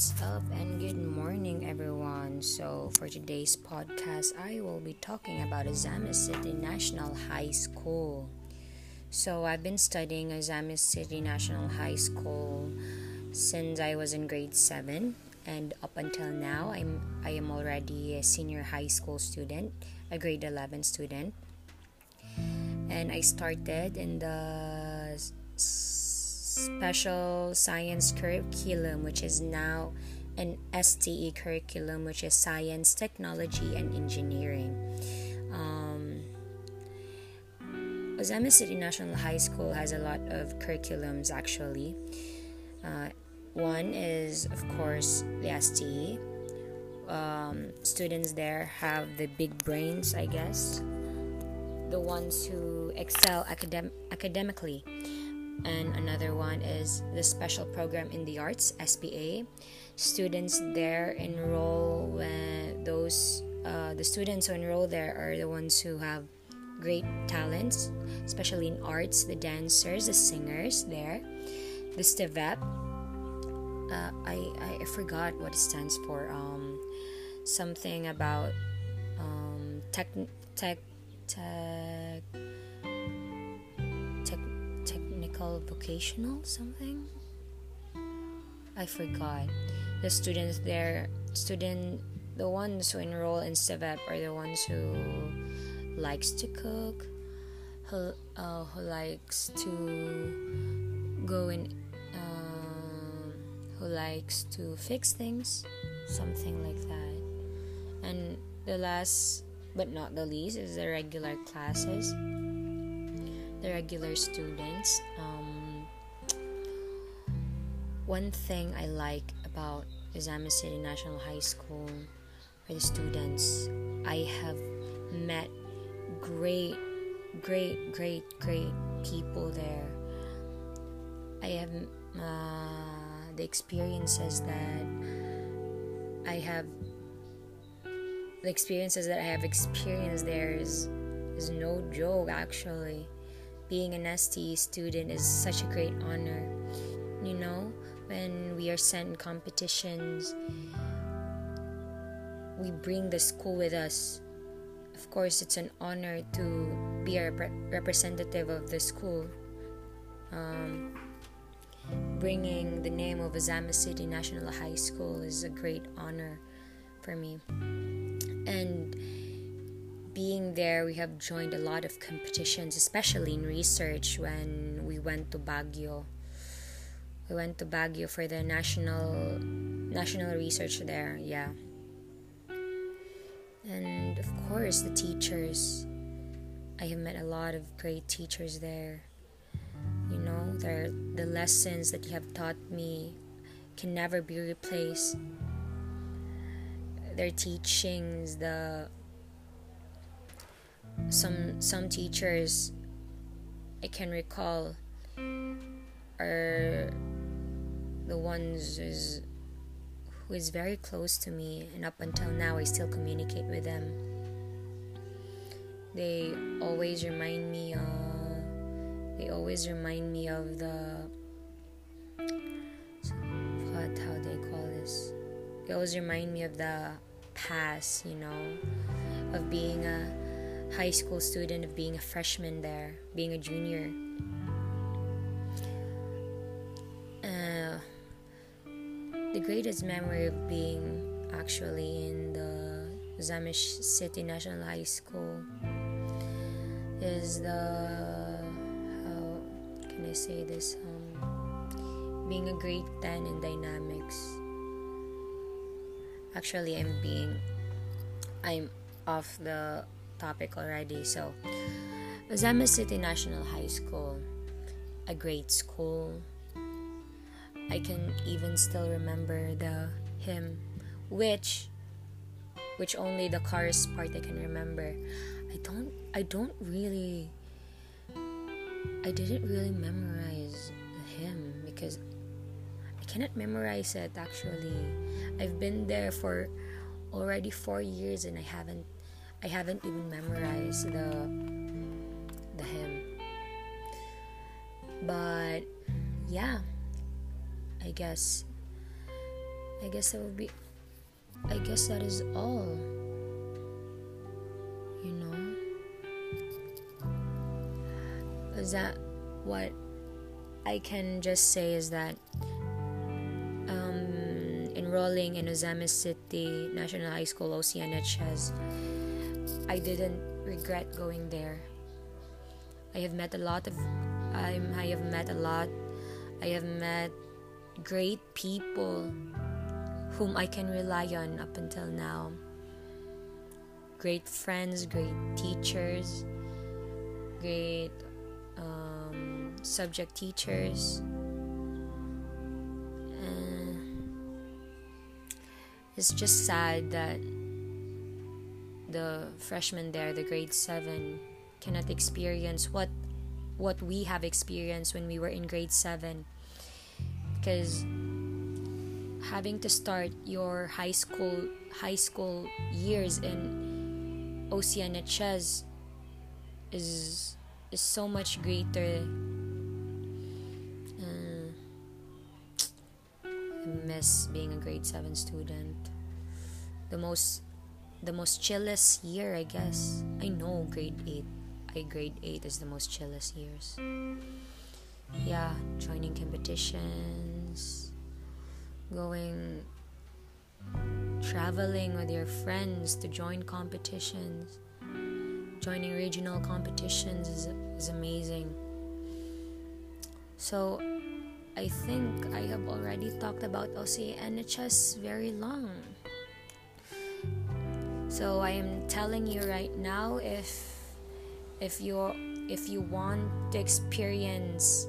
What's up, and good morning, everyone. So, for today's podcast, I will be talking about Ozamis City National High School. So, I've been studying Ozamis City National High School since I was in grade 7, and up until now, I'm I am already a senior high school student, a grade 11 student. And I started in the special science curriculum, which is now an STE curriculum, which is science, technology, and engineering. Um, Ozamis City National High School has a lot of curriculums actually. Uh, one is, of course, the STE. Um, students there have the big brains, I guess, the ones who excel academ- academically and another one is the special program in the arts SPA. Students there enroll when those uh, the students who enroll there are the ones who have great talents, especially in arts. The dancers, the singers there, the STEVEP. Uh, I, I forgot what it stands for. Um, something about um, tech tech tech called vocational something? I forgot. The students there student the ones who enroll in STEVEP are the ones who likes to cook who, uh, who likes to go in uh, who likes to fix things something like that. And the last but not the least is the regular classes the regular students. Um, one thing I like about Ozamis City National High School are the students. I have met great, great, great, great people there. I have uh, the experiences that I have the experiences that I have experienced there is is no joke actually being an STE student is such a great honor. You know, when we are sent in competitions, we bring the school with us. Of course, it's an honor to be a rep- representative of the school. Um, bringing the name of Ozamis City National High School is a great honor for me. And being there, we have joined a lot of competitions, especially in research when we went to Baguio. We went to Baguio for the national national research there, yeah. And of course, the teachers. I have met a lot of great teachers there. You know, the lessons that you have taught me can never be replaced. Their teachings, the some some teachers I can recall are the ones is, who is very close to me and up until now I still communicate with them. They always remind me uh, they always remind me of the what how they call this. They always remind me of the past, you know, of being a high school student of being a freshman there, being a junior. Uh, the greatest memory of being actually in the Ozamis City National High School is the how can I say this um, being a grade 10 in dynamics actually I'm being I'm off the topic already. So, Ozamis City National High School, a great school. I can even still remember the hymn, which, which only the chorus part I can remember. I don't, I don't really, I didn't really memorize the hymn because I cannot memorize it actually. I've been there for already four years and I haven't I haven't even memorized the the hymn. But yeah, I guess I guess that would be I guess that is all. You know? Is that what I can just say is that um, enrolling in Ozamis City National High School OCNHS, I didn't regret going there. I have met a lot of I'm, I have met a lot. I have met great people whom I can rely on up until now. Great friends, great teachers, great um, subject teachers. Uh, it's just sad that the freshmen there, the grade 7, cannot experience what what we have experienced when we were in grade 7 because having to start your high school high school years in OCNHS is is so much greater. Uh, I miss being a grade seven student. The most the most chillest year, I guess. I know grade eight. I grade eight is the most chillest years. Yeah, joining competitions going traveling with your friends to join competitions. Joining regional competitions is, is amazing. So, I think I have already talked about OCNHS very long. So I am telling you right now if if you if you want to experience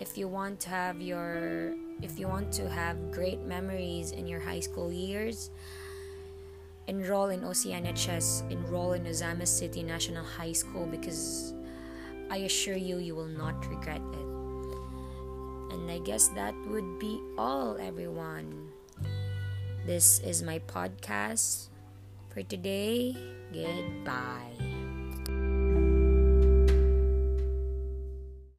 if you want to have your if you want to have great memories in your high school years, enroll in OCNHS, enroll in Ozamis City National High School because I assure you, you will not regret it. And I guess that would be all, everyone. This is my podcast for today. Goodbye.